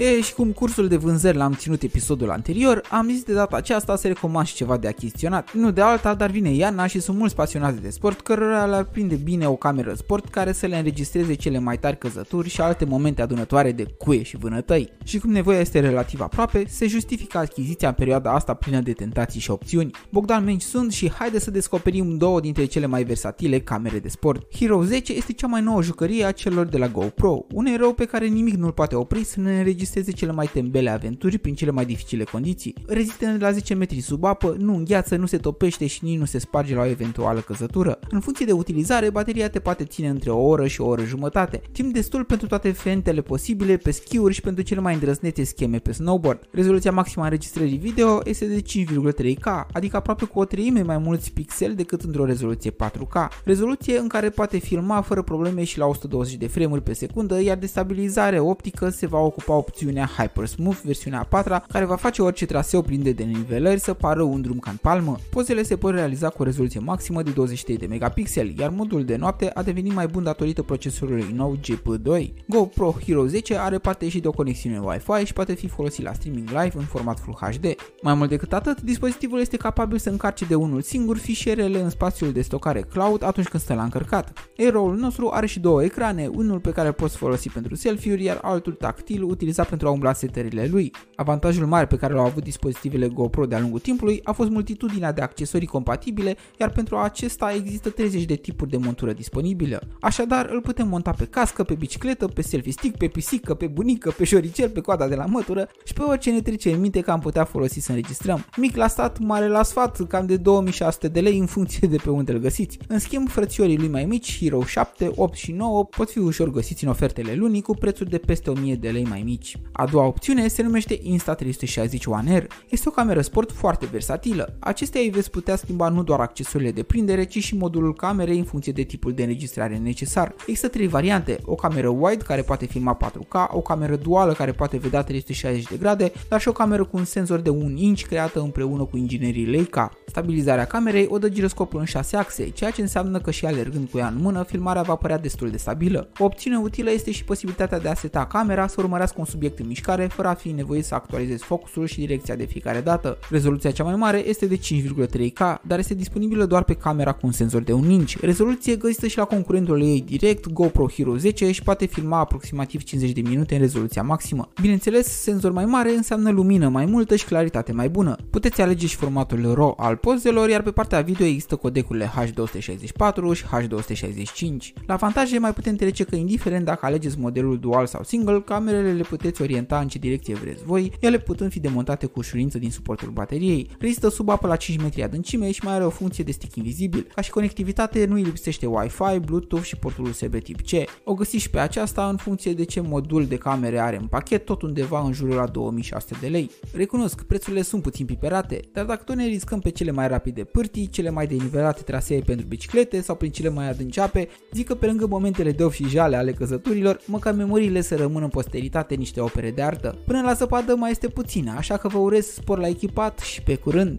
E, și cum cursul de vânzări l-am ținut episodul anterior, am zis de data aceasta să recomand și ceva de achiziționat. Nu de alta, dar vine iarna și sunt mulți pasionați de sport cărora le prinde bine o cameră sport care să le înregistreze cele mai tari căzături și alte momente adunătoare de cuie și vânătăi. Și cum nevoia este relativ aproape, se justifică achiziția în perioada asta plină de tentații și opțiuni. Bogdan Menci sunt și haide să descoperim două dintre cele mai versatile camere de sport. Hero 10 este cea mai nouă jucărie a celor de la GoPro, un erou pe care nimic nu-l poate opri să ne înregistreze cele mai tembele aventuri prin cele mai dificile condiții. Rezistent la 10 metri sub apă, nu îngheață, nu se topește și nici nu se sparge la o eventuală căzătură. În funcție de utilizare, bateria te poate ține între o oră și o oră jumătate, timp destul pentru toate fentele posibile pe schiuri și pentru cele mai îndrăznețe scheme pe snowboard. Rezoluția maximă a înregistrării video este de 5,3K, adică aproape cu o treime mai mulți pixeli decât într-o rezoluție 4K. Rezoluție în care poate filma fără probleme și la 120 de frame pe secundă, iar de stabilizare optică se va ocupa opțiunea Hyper Smooth, versiunea 4 care va face orice traseu plin de denivelări să pară un drum ca în palmă. Pozele se pot realiza cu o rezoluție maximă de 23 de megapixeli, iar modul de noapte a devenit mai bun datorită procesorului nou GP2. GoPro Hero 10 are parte și de o conexiune Wi-Fi și poate fi folosit la streaming live în format Full HD. Mai mult decât atât, dispozitivul este capabil să încarce de unul singur fișierele în spațiul de stocare cloud atunci când stă la încărcat. Aeroul nostru are și două ecrane, unul pe care îl poți folosi pentru selfie-uri, iar altul tactil utilizat pentru a umbla setările lui. Avantajul mare pe care l-au avut dispozitivele GoPro de-a lungul timpului a fost multitudinea de accesorii compatibile, iar pentru acesta există 30 de tipuri de montură disponibile. Așadar, îl putem monta pe cască, pe bicicletă, pe selfie stick, pe pisică, pe bunică, pe șoricel, pe coada de la mătură și pe orice ne trece în minte că am putea folosi să înregistrăm. Mic la stat, mare la sfat, cam de 2600 de lei în funcție de pe unde îl găsiți. În schimb, frățiorii lui mai mici, Hero 7, 8 și 9 pot fi ușor găsiți în ofertele lunii cu prețuri de peste 1000 de lei mai mici. A doua opțiune se numește Insta360 One R. Este o cameră sport foarte versatilă. Acestea îi veți putea schimba nu doar accesorile de prindere, ci și modulul camerei în funcție de tipul de înregistrare necesar. Există trei variante, o cameră wide care poate filma 4K, o cameră duală care poate vedea 360 de grade, dar și o cameră cu un senzor de 1 inch creată împreună cu inginerii Leica. Stabilizarea camerei o dă giroscopul în 6 axe, ceea ce înseamnă că și alergând cu ea în mână, filmarea va părea destul de stabilă. O opțiune utilă este și posibilitatea de a seta camera să urmărească un subiect în mișcare fără a fi nevoie să actualizezi focusul și direcția de fiecare dată. Rezoluția cea mai mare este de 5,3K, dar este disponibilă doar pe camera cu un senzor de 1 inch. Rezoluție găsită și la concurentul ei direct, GoPro Hero 10 și poate filma aproximativ 50 de minute în rezoluția maximă. Bineînțeles, senzor mai mare înseamnă lumină mai multă și claritate mai bună. Puteți alege și formatul RAW al pozelor, iar pe partea video există codecurile H264 și H265. La avantaje mai putem trece că indiferent dacă alegeți modelul dual sau single, camerele le puteți orienta în ce direcție vreți voi, ele putând fi demontate cu ușurință din suportul bateriei. Rezistă sub apă la 5 metri adâncime și mai are o funcție de stick invizibil. Ca și conectivitate nu îi lipsește Wi-Fi, Bluetooth și portul USB tip C. O găsiți și pe aceasta în funcție de ce modul de camere are în pachet, tot undeva în jurul la 2600 de lei. Recunosc, prețurile sunt puțin piperate, dar dacă tot ne riscăm pe cele mai rapide pârtii, cele mai denivelate trasee pentru biciclete sau prin cele mai adânci ape, zic că pe lângă momentele de și jale ale căzăturilor, măcar memoriile să rămână în posteritate niște opere de artă. Până la zăpadă mai este puțină, așa că vă urez spor la echipat și pe curând!